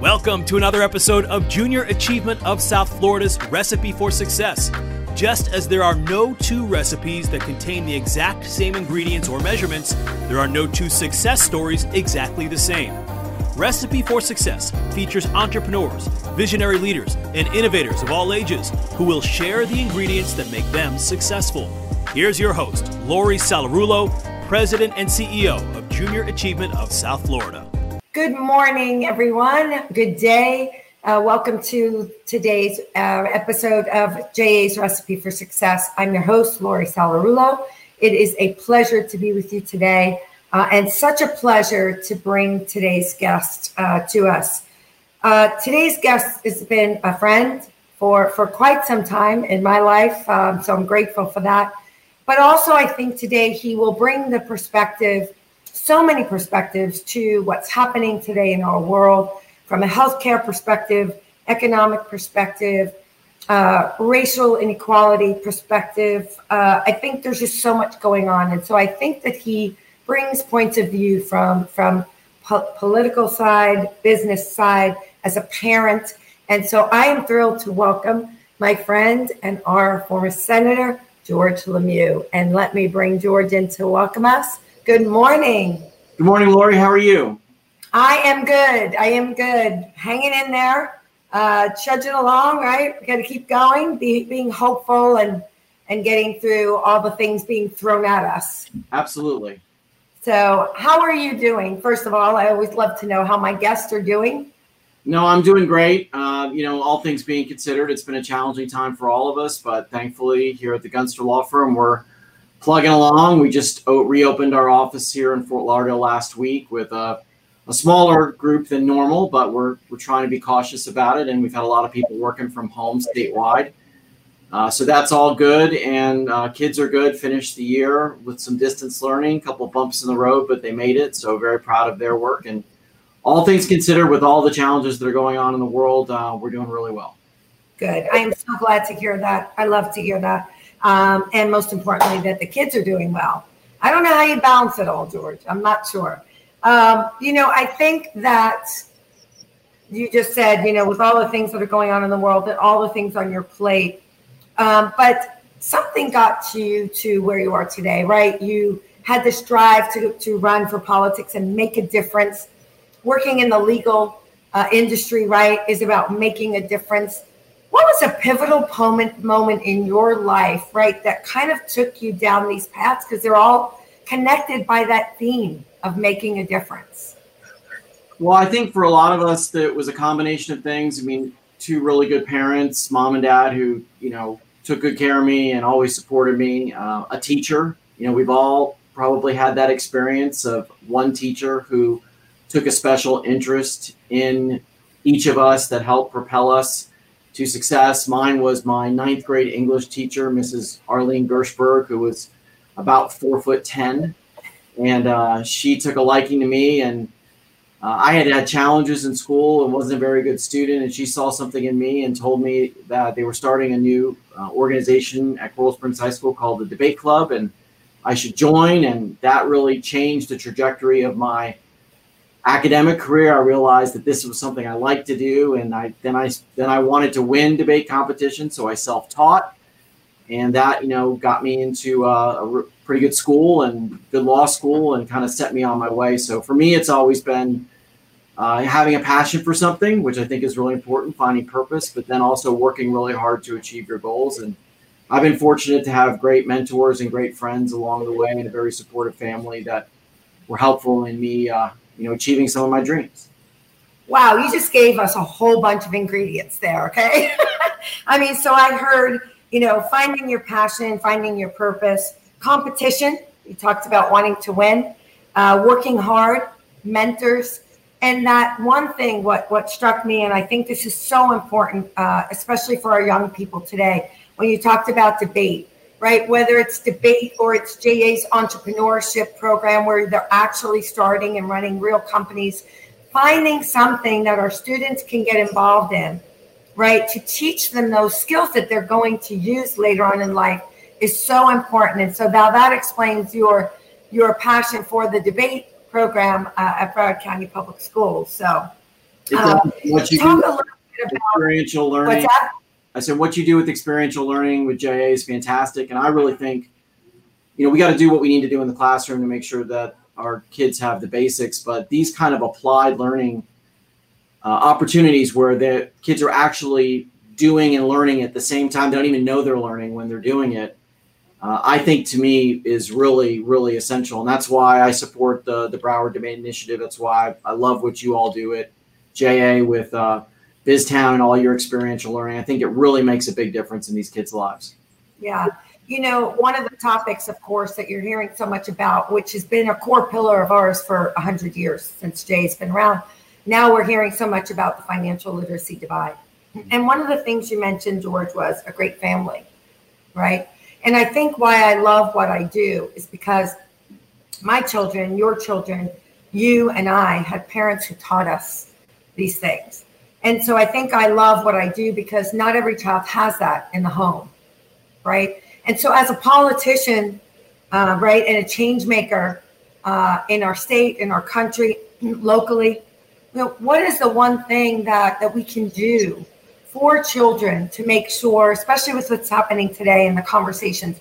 Welcome to another episode of Junior Achievement of South Florida's Recipe for Success. Just as there are no two recipes that contain the exact same ingredients or measurements, there are no two success stories exactly the same. Recipe for Success features entrepreneurs, visionary leaders, and innovators of all ages who will share the ingredients that make them successful. Here's your host, Laurie Sallarulo, President and CEO of Junior Achievement of South Florida. Good morning, everyone. Good day. Uh, welcome to today's uh, episode of JA's Recipe for Success. I'm your host, Laurie Sallarulo. It is a pleasure to be with you today, uh, and such a pleasure to bring today's guest uh, to us. Uh, today's guest has been a friend for, for quite some time in my life, um, so I'm grateful for that. But also, I think today he will bring the perspective so many perspectives to what's happening today in our world from a healthcare perspective, economic perspective, uh, racial inequality perspective. Uh, I think there's just so much going on, and so I think that he brings points of view from from po- political side, business side, as a parent, and so I am thrilled to welcome my friend and our former senator George LeMieux, and let me bring George in to welcome us. Good morning. Good morning, Laurie. How are you? I am good. I am good. Hanging in there, uh, trudging along, right? We Got to keep going, be, being hopeful and and getting through all the things being thrown at us. Absolutely. So, how are you doing? First of all, I always love to know how my guests are doing. No, I'm doing great. Uh, you know, all things being considered, it's been a challenging time for all of us, but thankfully, here at the Gunster Law Firm, we're plugging along. We just reopened our office here in Fort Lauderdale last week with a, a smaller group than normal, but we're, we're trying to be cautious about it. And we've had a lot of people working from home statewide. Uh, so that's all good. And uh, kids are good. Finished the year with some distance learning, a couple bumps in the road, but they made it. So very proud of their work. And all things considered, with all the challenges that are going on in the world, uh, we're doing really well. Good. I am so glad to hear that. I love to hear that um, and most importantly, that the kids are doing well. I don't know how you balance it all, George. I'm not sure. Um, you know, I think that you just said, you know, with all the things that are going on in the world, that all the things on your plate, um, but something got you to where you are today, right? You had this drive to, to run for politics and make a difference. Working in the legal uh, industry, right, is about making a difference what was a pivotal moment moment in your life, right, that kind of took you down these paths because they're all connected by that theme of making a difference? Well, I think for a lot of us, that was a combination of things. I mean, two really good parents, mom and dad, who you know took good care of me and always supported me. Uh, a teacher, you know, we've all probably had that experience of one teacher who took a special interest in each of us that helped propel us to success. Mine was my ninth grade English teacher, Mrs. Arlene Gershberg, who was about four foot ten, and uh, she took a liking to me. And uh, I had had challenges in school and wasn't a very good student, and she saw something in me and told me that they were starting a new uh, organization at Coral Springs High School called the Debate Club, and I should join. And that really changed the trajectory of my academic career, I realized that this was something I liked to do, and I then I then I wanted to win debate competition, so I self-taught, and that you know got me into uh, a pretty good school and good law school, and kind of set me on my way. So for me, it's always been uh, having a passion for something, which I think is really important, finding purpose, but then also working really hard to achieve your goals. And I've been fortunate to have great mentors and great friends along the way, and a very supportive family that were helpful in me. Uh, you know, achieving some of my dreams. Wow, you just gave us a whole bunch of ingredients there, okay? I mean, so I heard, you know, finding your passion, finding your purpose, competition. You talked about wanting to win, uh, working hard, mentors, and that one thing. What what struck me, and I think this is so important, uh, especially for our young people today. When you talked about debate, right? Whether it's debate or it's JA's entrepreneurship program where they're actually starting and running real companies, finding something that our students can get involved in, right? To teach them those skills that they're going to use later on in life is so important. And so now that explains your your passion for the debate program uh, at Broward County Public Schools. So what you talk do a little bit about experiential learning. What's that? I said what you do with experiential learning with JA is fantastic, and I really think, you know, we got to do what we need to do in the classroom to make sure that our kids have the basics. But these kind of applied learning uh, opportunities where the kids are actually doing and learning at the same time, they don't even know they're learning when they're doing it. Uh, I think to me is really, really essential. And that's why I support the, the Broward Debate Initiative. That's why I, I love what you all do at JA with uh, BizTown and all your experiential learning. I think it really makes a big difference in these kids' lives. Yeah. You know, one of the topics, of course, that you're hearing so much about, which has been a core pillar of ours for 100 years since JA's been around, now we're hearing so much about the financial literacy divide. Mm-hmm. And one of the things you mentioned, George, was a great family, right? And I think why I love what I do is because my children, your children, you and I had parents who taught us these things. And so I think I love what I do because not every child has that in the home, right? And so as a politician, uh, right, and a change maker uh, in our state, in our country, locally, you know, what is the one thing that that we can do for children to make sure, especially with what's happening today in the conversations,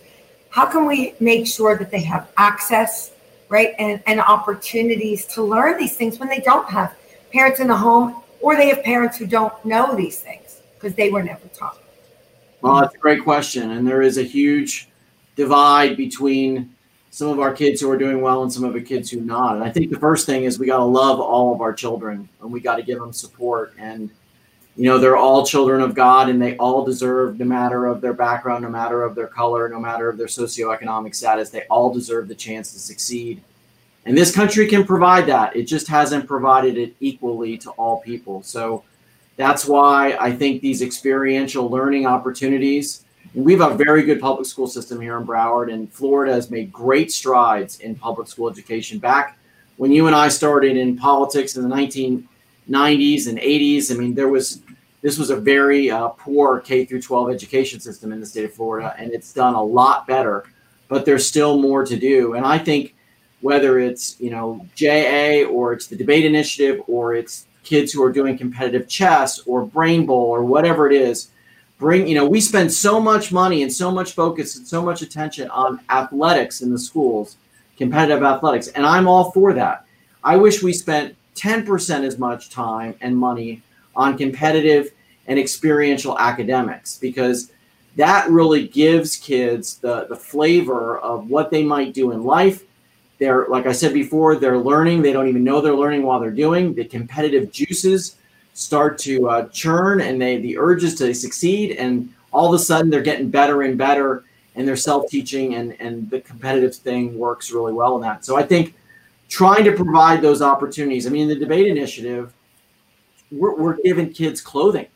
how can we make sure that they have access, right, and, and opportunities to learn these things when they don't have parents in the home or they have parents who don't know these things because they were never taught? Well, that's a great question. And there is a huge divide between some of our kids who are doing well and some of the kids who not. And I think the first thing is we got to love all of our children and we got to give them support and you know they're all children of god and they all deserve no matter of their background no matter of their color no matter of their socioeconomic status they all deserve the chance to succeed and this country can provide that it just hasn't provided it equally to all people so that's why i think these experiential learning opportunities we have a very good public school system here in broward and florida has made great strides in public school education back when you and i started in politics in the 1990s and 80s. I mean, there was this was a very uh, poor K through 12 education system in the state of Florida, and it's done a lot better. But there's still more to do, and I think whether it's you know JA or it's the debate initiative or it's kids who are doing competitive chess or brain bowl or whatever it is bring you know we spend so much money and so much focus and so much attention on athletics in the schools competitive athletics and i'm all for that i wish we spent 10% as much time and money on competitive and experiential academics because that really gives kids the, the flavor of what they might do in life. They're, like I said before, they're learning. They don't even know they're learning while they're doing. The competitive juices start to uh, churn and they the urges to succeed. And all of a sudden they're getting better and better and they're self-teaching and, and the competitive thing works really well in that. So I think trying to provide those opportunities. I mean, the debate initiative, we're, we're giving kids clothing.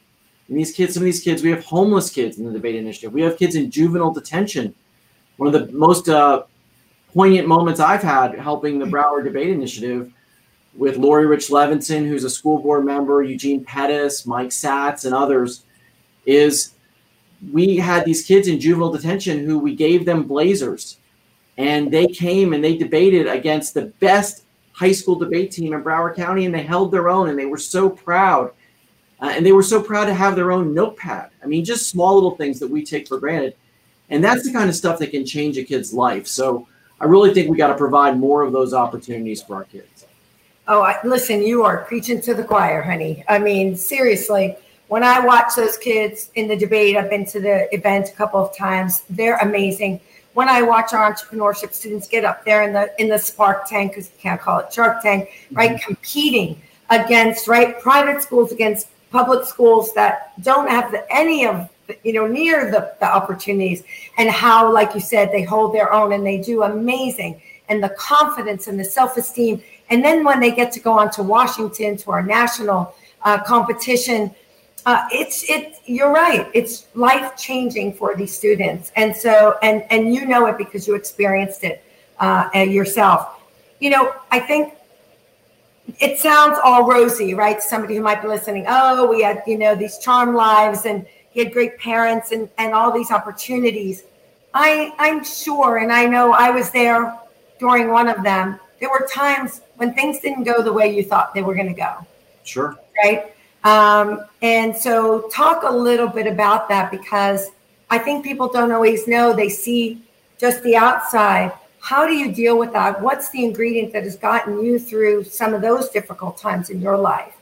And these kids, some of these kids, we have homeless kids in the debate initiative. We have kids in juvenile detention. One of the most uh, poignant moments I've had helping the Broward Debate Initiative with Laurie Rich Levinson, who's a school board member, Eugene Pettis, Mike Satz, and others, is we had these kids in juvenile detention who we gave them blazers and they came and they debated against the best high school debate team in Broward County, and they held their own, and they were so proud. Uh, and they were so proud to have their own notepad. I mean, just small little things that we take for granted. And that's the kind of stuff that can change a kid's life. So I really think we got to provide more of those opportunities for our kids. Oh, I, listen, you are preaching to the choir, honey. I mean, seriously, when I watch those kids in the debate, I've been to the event a couple of times. They're amazing when I watch our entrepreneurship students get up there in the in the Spark Tank, because you can't call it Shark Tank, right? Mm-hmm. Competing against right private schools against public schools that don't have the, any of you know near the, the opportunities, and how, like you said, they hold their own and they do amazing, and the confidence and the self esteem, and then when they get to go on to Washington to our national uh, competition uh, it's it you're right. It's life changing for these students. And so and and you know it because you experienced it uh, yourself. You know i think it sounds all rosy right? Somebody who might be listening oh we had you know these charm lives and he had great parents and and all these opportunities i i'm sure and i know i was there during one of them there were times when things didn't go the way you thought they were going to go Sure. Right. Um, and so, talk a little bit about that because I think people don't always know. They see just the outside. How do you deal with that? What's the ingredient that has gotten you through some of those difficult times in your life?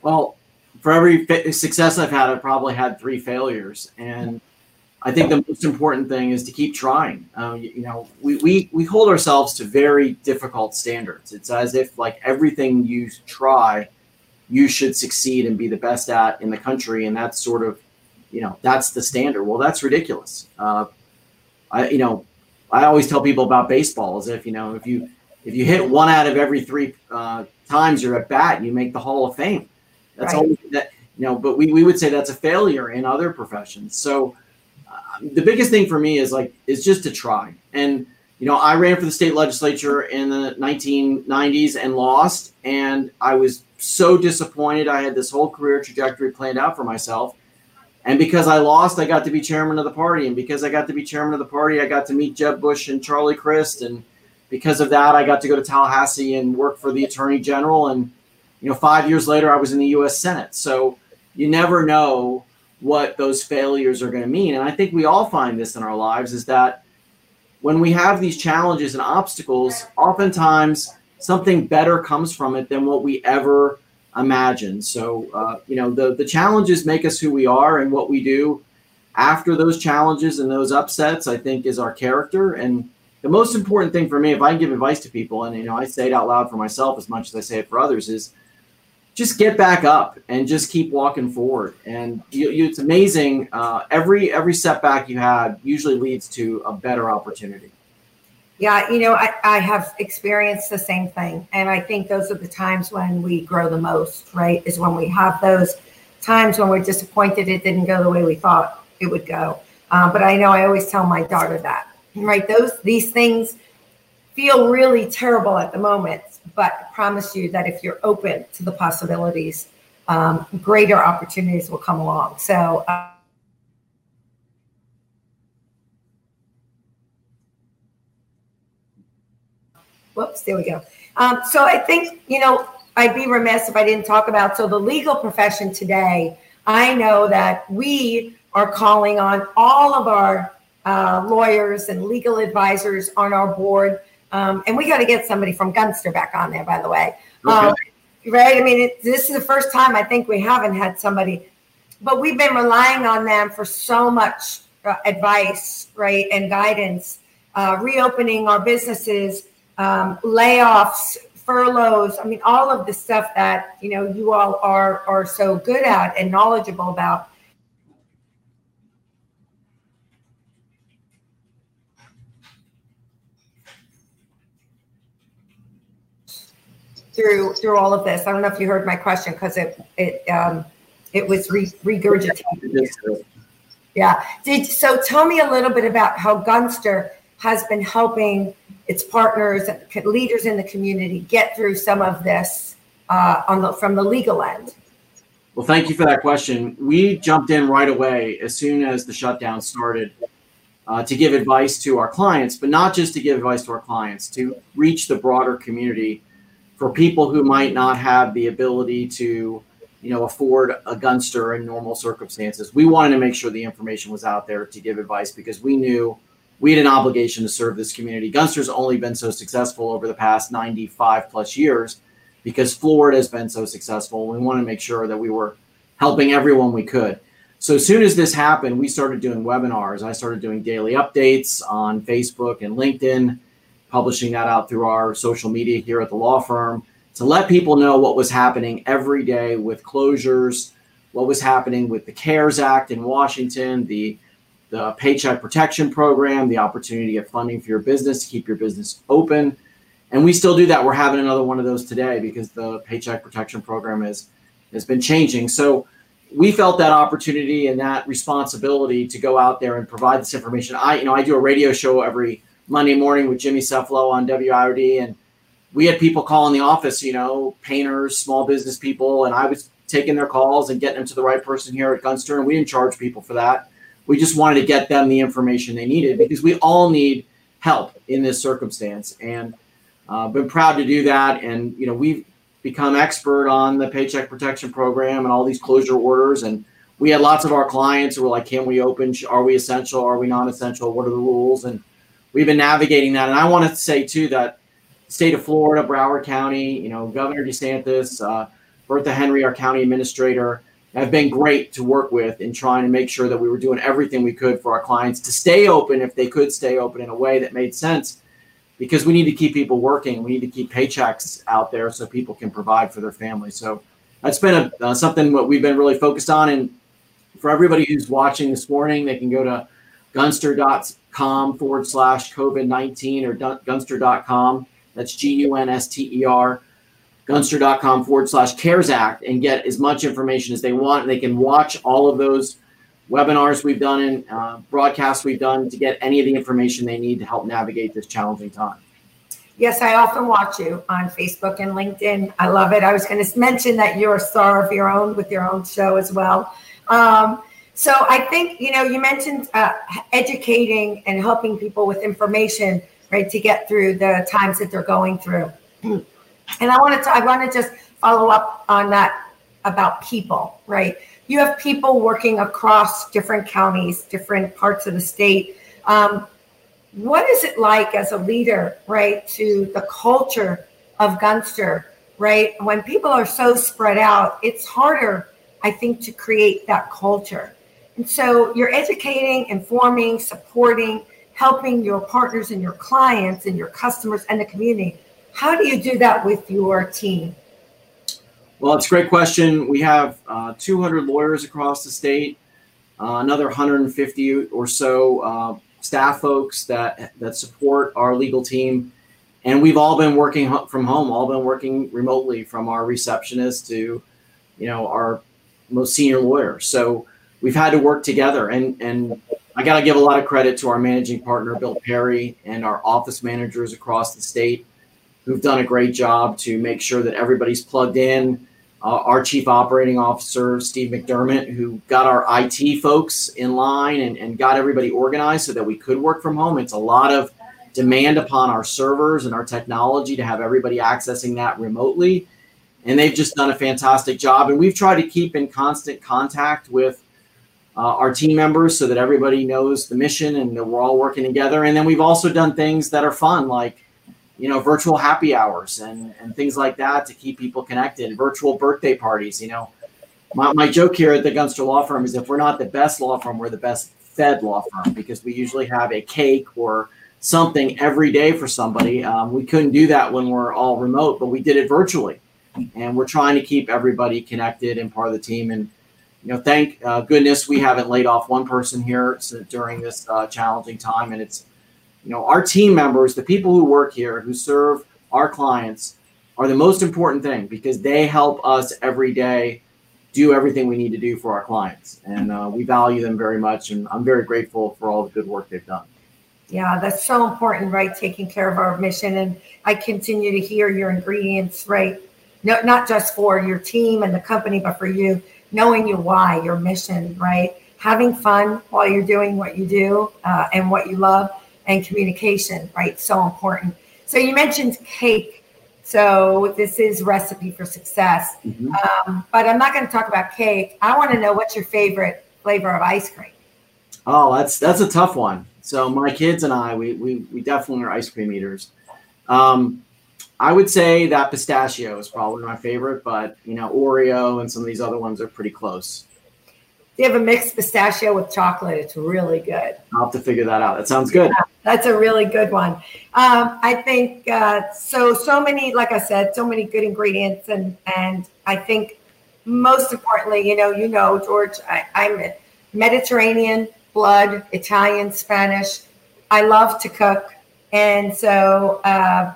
Well, for every success I've had, I've probably had three failures. And I think the most important thing is to keep trying. Um, you, you, know, we, we, we hold ourselves to very difficult standards. It's as if like everything you try, you should succeed and be the best at in the country. And that's sort of, you know, that's the standard. Well, that's ridiculous. Uh, I, you know, I always tell people about baseball as if, you know, if you, if you hit one out of every three uh, times you're at bat, you make the Hall of Fame. That's right. always know, but we, we would say that's a failure in other professions. So, uh, the biggest thing for me is like is just to try. And you know, I ran for the state legislature in the 1990s and lost, and I was so disappointed. I had this whole career trajectory planned out for myself. And because I lost, I got to be chairman of the party. And because I got to be chairman of the party, I got to meet Jeb Bush and Charlie Crist. And because of that, I got to go to Tallahassee and work for the attorney general. And, you know, five years later, I was in the U.S. Senate. So you never know what those failures are going to mean. And I think we all find this in our lives is that when we have these challenges and obstacles, oftentimes something better comes from it than what we ever imagined. So, uh, you know, the, the challenges make us who we are and what we do after those challenges and those upsets, I think, is our character. And the most important thing for me, if I can give advice to people, and, you know, I say it out loud for myself as much as I say it for others, is just get back up and just keep walking forward. And you, you, it's amazing. Uh, every every setback you had usually leads to a better opportunity. Yeah, you know, I, I have experienced the same thing, and I think those are the times when we grow the most. Right, is when we have those times when we're disappointed it didn't go the way we thought it would go. Uh, but I know I always tell my daughter that. Right, those these things feel really terrible at the moment but promise you that if you're open to the possibilities, um, greater opportunities will come along. So. Uh, whoops, there we go. Um, so I think, you know, I'd be remiss if I didn't talk about so the legal profession today. I know that we are calling on all of our uh, lawyers and legal advisors on our board um, and we got to get somebody from Gunster back on there, by the way. Okay. Um, right? I mean, it, this is the first time I think we haven't had somebody, but we've been relying on them for so much uh, advice, right, and guidance, uh, reopening our businesses, um, layoffs, furloughs. I mean, all of the stuff that you know you all are are so good at and knowledgeable about. Through through all of this. I don't know if you heard my question because it it um, it was re- regurgitated. Yeah. Did so. Tell me a little bit about how Gunster has been helping its partners, and leaders in the community, get through some of this uh, on the from the legal end. Well, thank you for that question. We jumped in right away as soon as the shutdown started uh, to give advice to our clients, but not just to give advice to our clients, to reach the broader community for people who might not have the ability to you know afford a gunster in normal circumstances. We wanted to make sure the information was out there to give advice because we knew we had an obligation to serve this community. Gunster's only been so successful over the past 95 plus years because florida has been so successful. We want to make sure that we were helping everyone we could. So as soon as this happened we started doing webinars. I started doing daily updates on facebook and linkedin publishing that out through our social media here at the law firm to let people know what was happening every day with closures, what was happening with the CARES Act in Washington, the the Paycheck Protection Program, the opportunity to get funding for your business to keep your business open. And we still do that. We're having another one of those today because the Paycheck Protection Program has has been changing. So we felt that opportunity and that responsibility to go out there and provide this information. I, you know, I do a radio show every Monday morning with Jimmy Cefalo on WIOD, and we had people calling the office, you know, painters, small business people, and I was taking their calls and getting them to the right person here at Gunster, and we didn't charge people for that. We just wanted to get them the information they needed because we all need help in this circumstance, and uh, been proud to do that. And you know, we've become expert on the Paycheck Protection Program and all these closure orders. And we had lots of our clients who were like, "Can we open? Are we essential? Are we non-essential? What are the rules?" And we've been navigating that. And I want to say too that state of Florida, Broward County, you know, Governor DeSantis, uh, Bertha Henry, our county administrator, have been great to work with in trying to make sure that we were doing everything we could for our clients to stay open if they could stay open in a way that made sense because we need to keep people working. We need to keep paychecks out there so people can provide for their families. So that's been a, uh, something what we've been really focused on. And for everybody who's watching this morning, they can go to gunster.com forward slash COVID 19 or gunster.com. That's G U N S T E R gunster.com forward slash CARES Act and get as much information as they want. They can watch all of those webinars we've done and uh, broadcasts we've done to get any of the information they need to help navigate this challenging time. Yes, I often watch you on Facebook and LinkedIn. I love it. I was going to mention that you're a star of your own with your own show as well. Um, so I think you know you mentioned uh, educating and helping people with information, right, to get through the times that they're going through. And I wanted to I want to just follow up on that about people, right? You have people working across different counties, different parts of the state. Um, what is it like as a leader, right, to the culture of Gunster, right? When people are so spread out, it's harder, I think, to create that culture. And so you're educating, informing, supporting, helping your partners and your clients and your customers and the community how do you do that with your team? Well, it's a great question. We have uh, 200 lawyers across the state, uh, another 150 or so uh, staff folks that that support our legal team, and we've all been working from home, all been working remotely, from our receptionist to, you know, our most senior lawyer. So we've had to work together, and and I got to give a lot of credit to our managing partner, Bill Perry, and our office managers across the state who've done a great job to make sure that everybody's plugged in. Uh, our chief operating officer, Steve McDermott, who got our IT folks in line and, and got everybody organized so that we could work from home. It's a lot of demand upon our servers and our technology to have everybody accessing that remotely. And they've just done a fantastic job. And we've tried to keep in constant contact with uh, our team members so that everybody knows the mission and that we're all working together. And then we've also done things that are fun, like you know, virtual happy hours and, and things like that to keep people connected, virtual birthday parties. You know, my, my joke here at the Gunster Law Firm is if we're not the best law firm, we're the best fed law firm because we usually have a cake or something every day for somebody. Um, we couldn't do that when we're all remote, but we did it virtually. And we're trying to keep everybody connected and part of the team. And, you know, thank uh, goodness we haven't laid off one person here during this uh, challenging time. And it's, you know, our team members, the people who work here, who serve our clients, are the most important thing because they help us every day do everything we need to do for our clients. And uh, we value them very much. And I'm very grateful for all the good work they've done. Yeah, that's so important, right? Taking care of our mission. And I continue to hear your ingredients, right? No, not just for your team and the company, but for you, knowing your why, your mission, right? Having fun while you're doing what you do uh, and what you love and communication, right? So important. So you mentioned cake. So this is recipe for success. Mm-hmm. Um, but I'm not going to talk about cake. I want to know what's your favorite flavor of ice cream. Oh, that's that's a tough one. So my kids and I, we we, we definitely are ice cream eaters. Um, I would say that pistachio is probably my favorite, but you know Oreo and some of these other ones are pretty close. You have a mixed pistachio with chocolate. It's really good. I'll have to figure that out. That sounds good. Yeah, that's a really good one. Um, I think uh, so. So many, like I said, so many good ingredients, and and I think most importantly, you know, you know, George, I, I'm Mediterranean blood, Italian, Spanish. I love to cook, and so uh,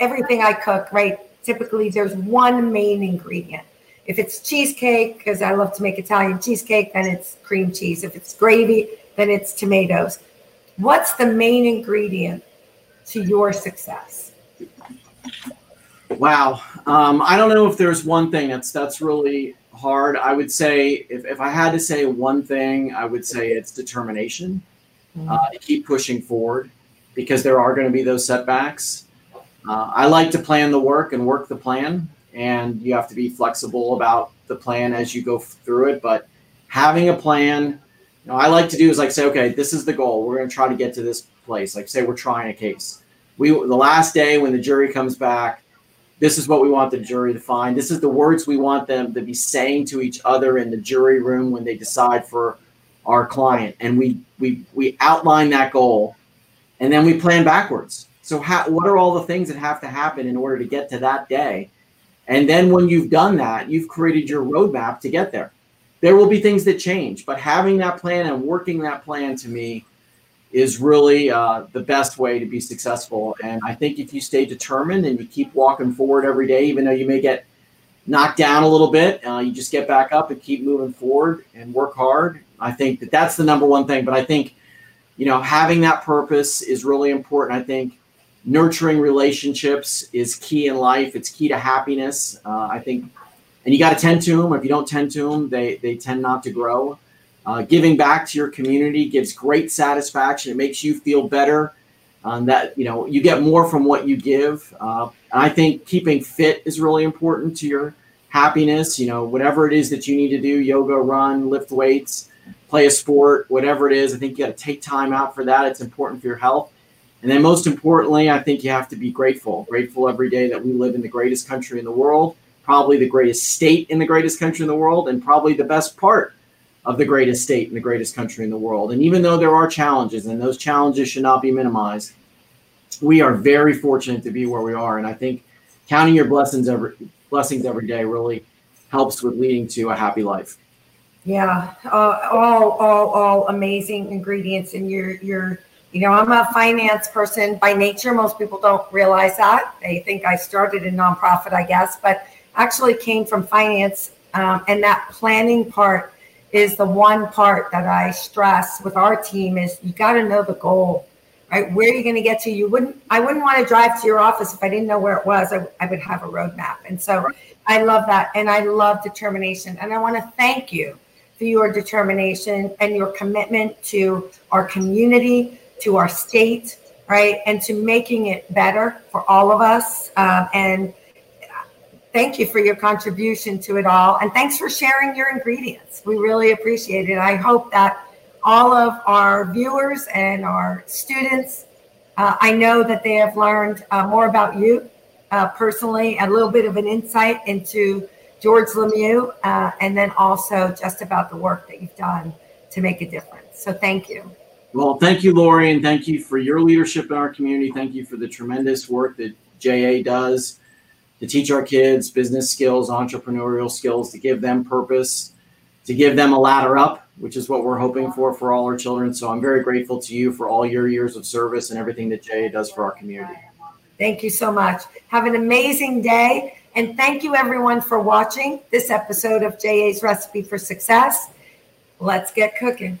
everything I cook, right? Typically, there's one main ingredient if it's cheesecake, because I love to make Italian cheesecake, then it's cream cheese. If it's gravy, then it's tomatoes. What's the main ingredient to your success? Wow. Um, I don't know if there's one thing that's that's really hard. I would say if, if I had to say one thing, I would say it's determination mm-hmm. uh, to keep pushing forward because there are going to be those setbacks. Uh, I like to plan the work and work the plan and you have to be flexible about the plan as you go through it. But having a plan, you know, I like to do is like say, okay, this is the goal. We're going to try to get to this place. Like say we're trying a case. We the last day when the jury comes back, this is what we want the jury to find. This is the words we want them to be saying to each other in the jury room when they decide for our client. And we we we outline that goal and then we plan backwards. So how, what are all the things that have to happen in order to get to that day? And then when you've done that, you've created your roadmap to get there. There will be things that change, but having that plan and working that plan to me is really uh, the best way to be successful. And I think if you stay determined and you keep walking forward every day, even though you may get knocked down a little bit, uh, you just get back up and keep moving forward and work hard. I think that that's the number one thing. But I think, you know, having that purpose is really important. I think nurturing relationships is key in life. It's key to happiness. Uh, I think, and you got to tend to them. If you don't tend to them, they they tend not to grow. Uh, giving back to your community gives great satisfaction. It makes you feel better. Um, that you know you get more from what you give. Uh, I think keeping fit is really important to your happiness. You know, whatever it is that you need to do, yoga, run, lift weights, play a sport, whatever it is. I think you got to take time out for that. It's important for your health. And then most importantly, I think you have to be grateful. Grateful every day that we live in the greatest country in the world, probably the greatest state in the greatest country in the world, and probably the best part of the greatest state and the greatest country in the world. And even though there are challenges, and those challenges should not be minimized, we are very fortunate to be where we are. And I think counting your blessings every blessings every day really helps with leading to a happy life. Yeah, uh, all all all amazing ingredients in your your. You know, I'm a finance person by nature. Most people don't realize that. They think I started a nonprofit, I guess, but actually came from finance. Um, and that planning part is the one part that I stress with our team is you got to know the goal, right? Where you're going to get to. You wouldn't, I wouldn't want to drive to your office if I didn't know where it was. I, I would have a roadmap. And so I love that. And I love determination. And I want to thank you for your determination and your commitment to our community, to our state, right? And to making it better for all of us. Um, and thank you for your contribution to it all. And thanks for sharing your ingredients. We really appreciate it. I hope that all of our viewers and our students, uh, I know that they have learned uh, more about you uh, personally, a little bit of an insight into George LeMieux, uh, and then also just about the work that you've done to make a difference. So thank you. Well, thank you, Laurie, and thank you for your leadership in our community. Thank you for the tremendous work that JA does to teach our kids business skills, entrepreneurial skills, to give them purpose, to give them a ladder up, which is what we're hoping for for all our children. So I'm very grateful to you for all your years of service and everything that JA does for our community. Thank you so much. Have an amazing day. And thank you, everyone, for watching this episode of JA's Recipe for Success. Let's get cooking.